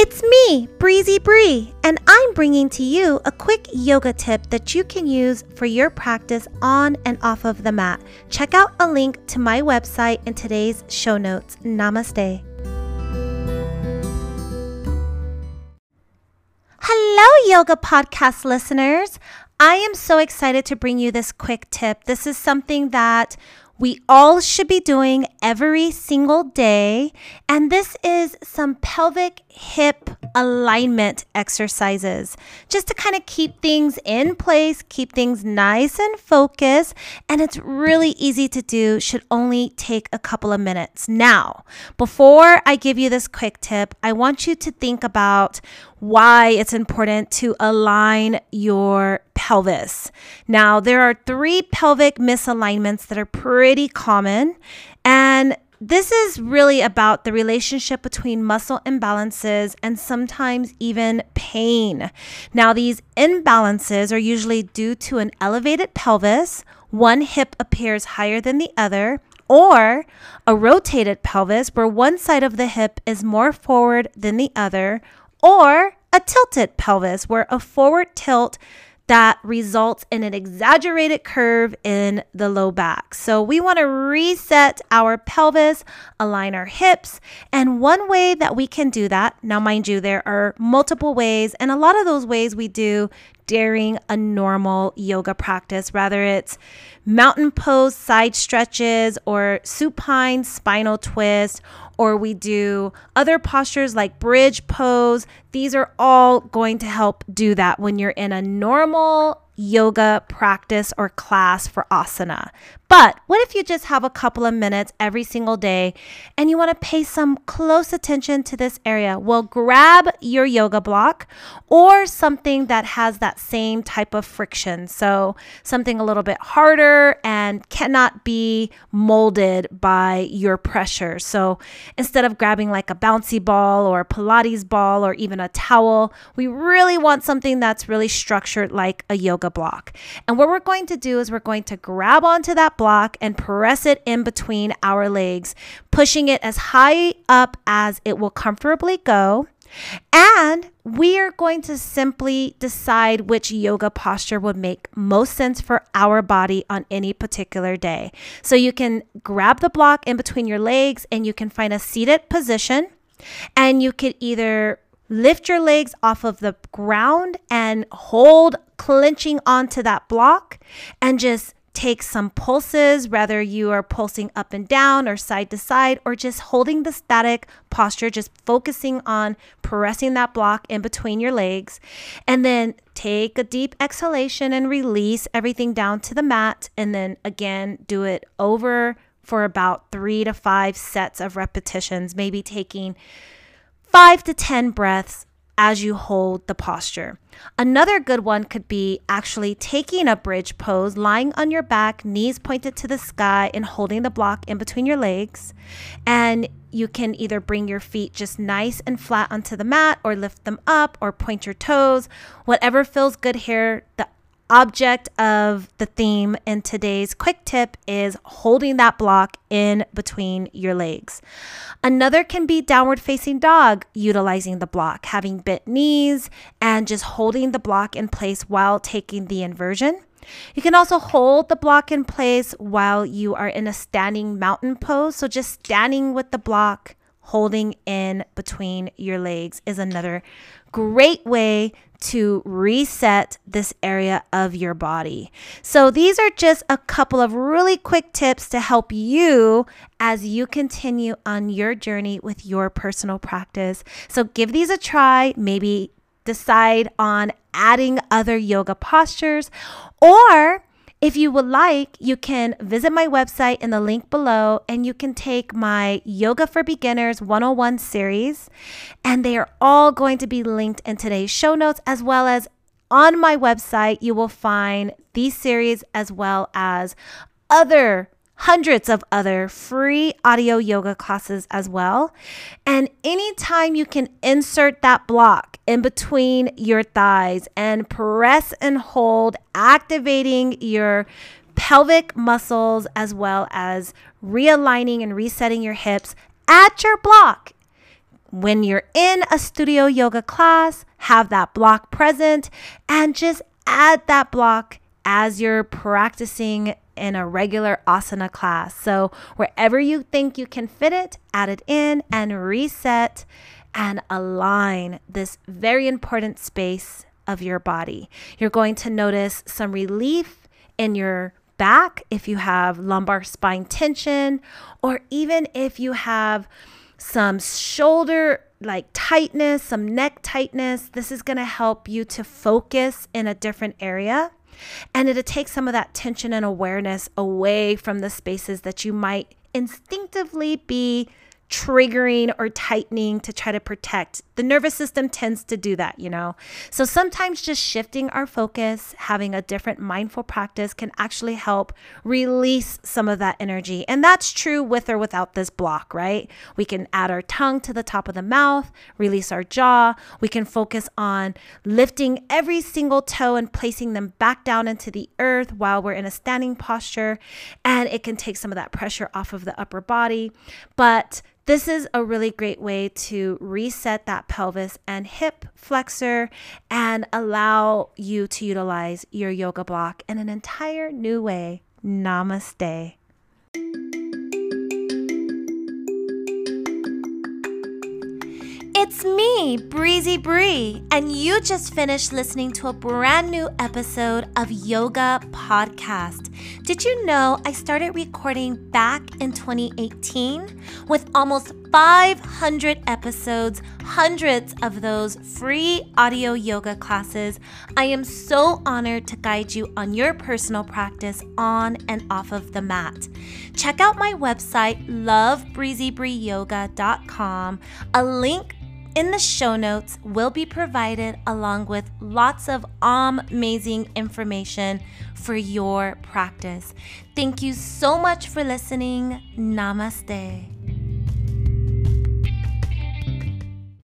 It's me, Breezy Bree, and I'm bringing to you a quick yoga tip that you can use for your practice on and off of the mat. Check out a link to my website in today's show notes. Namaste. Hello, Yoga Podcast listeners. I am so excited to bring you this quick tip. This is something that we all should be doing every single day. And this is some pelvic hip alignment exercises just to kind of keep things in place, keep things nice and focused. And it's really easy to do, should only take a couple of minutes. Now, before I give you this quick tip, I want you to think about why it's important to align your pelvis. Now, there are three pelvic misalignments that are pretty common, and this is really about the relationship between muscle imbalances and sometimes even pain. Now, these imbalances are usually due to an elevated pelvis, one hip appears higher than the other, or a rotated pelvis where one side of the hip is more forward than the other, or a tilted pelvis where a forward tilt that results in an exaggerated curve in the low back. So we want to reset our pelvis, align our hips. And one way that we can do that, now, mind you, there are multiple ways, and a lot of those ways we do during a normal yoga practice, whether it's mountain pose side stretches or supine spinal twist or we do other postures like bridge pose. These are all going to help do that when you're in a normal yoga practice or class for asana. But what if you just have a couple of minutes every single day and you want to pay some close attention to this area? Well, grab your yoga block or something that has that same type of friction. So, something a little bit harder and cannot be molded by your pressure. So, instead of grabbing like a bouncy ball or a Pilates ball or even a towel, we really want something that's really structured like a yoga block. And what we're going to do is we're going to grab onto that block and press it in between our legs, pushing it as high up as it will comfortably go. And we are going to simply decide which yoga posture would make most sense for our body on any particular day. So you can grab the block in between your legs and you can find a seated position. And you could either lift your legs off of the ground and hold clenching onto that block and just take some pulses, whether you are pulsing up and down or side to side, or just holding the static posture, just focusing on pressing that block in between your legs. And then take a deep exhalation and release everything down to the mat. And then again, do it over for about three to five sets of repetitions, maybe taking five to 10 breaths as you hold the posture. Another good one could be actually taking a bridge pose, lying on your back, knees pointed to the sky, and holding the block in between your legs. And you can either bring your feet just nice and flat onto the mat, or lift them up, or point your toes, whatever feels good here. The object of the theme in today's quick tip is holding that block in between your legs. Another can be downward facing dog, utilizing the block, having bent knees, and just holding the block in place while taking the inversion. You can also hold the block in place while you are in a standing mountain pose. So, just standing with the block, holding in between your legs is another great way to reset this area of your body. So, these are just a couple of really quick tips to help you as you continue on your journey with your personal practice. So, give these a try. Maybe decide on adding other yoga postures or if you would like, you can visit my website in the link below and you can take my Yoga for Beginners 101 series. And they are all going to be linked in today's show notes, as well as on my website. You will find these series as well as other hundreds of other free audio yoga classes as well. And anytime you can insert that block in between your thighs and press and hold, activating your pelvic muscles as well as realigning and resetting your hips at your block when you're in a studio yoga class, have that block present and just add that block as you're practicing in a regular asana class. So, wherever you think you can fit it, add it in and reset and align this very important space of your body. You're going to notice some relief in your back if you have lumbar spine tension, or even if you have some shoulder like tightness, some neck tightness. This is going to help you to focus in a different area. And it'll take some of that tension and awareness away from the spaces that you might instinctively be triggering or tightening to try to protect. The nervous system tends to do that, you know? So sometimes just shifting our focus, having a different mindful practice can actually help release some of that energy. And that's true with or without this block, right? We can add our tongue to the top of the mouth, release our jaw. We can focus on lifting every single toe and placing them back down into the earth while we're in a standing posture. And it can take some of that pressure off of the upper body. But this is a really great way to reset that pelvis and hip flexor and allow you to utilize your yoga block in an entire new way. Namaste. It's me, Breezy Bree, and you just finished listening to a brand new episode of Yoga Podcast. Did you know I started recording back in 2018 with almost 500 episodes, hundreds of those free audio yoga classes? I am so honored to guide you on your personal practice on and off of the mat. Check out my website, lovebreezybreeyoga.com. A link in the show notes will be provided along with lots of amazing information for your practice. Thank you so much for listening. Namaste.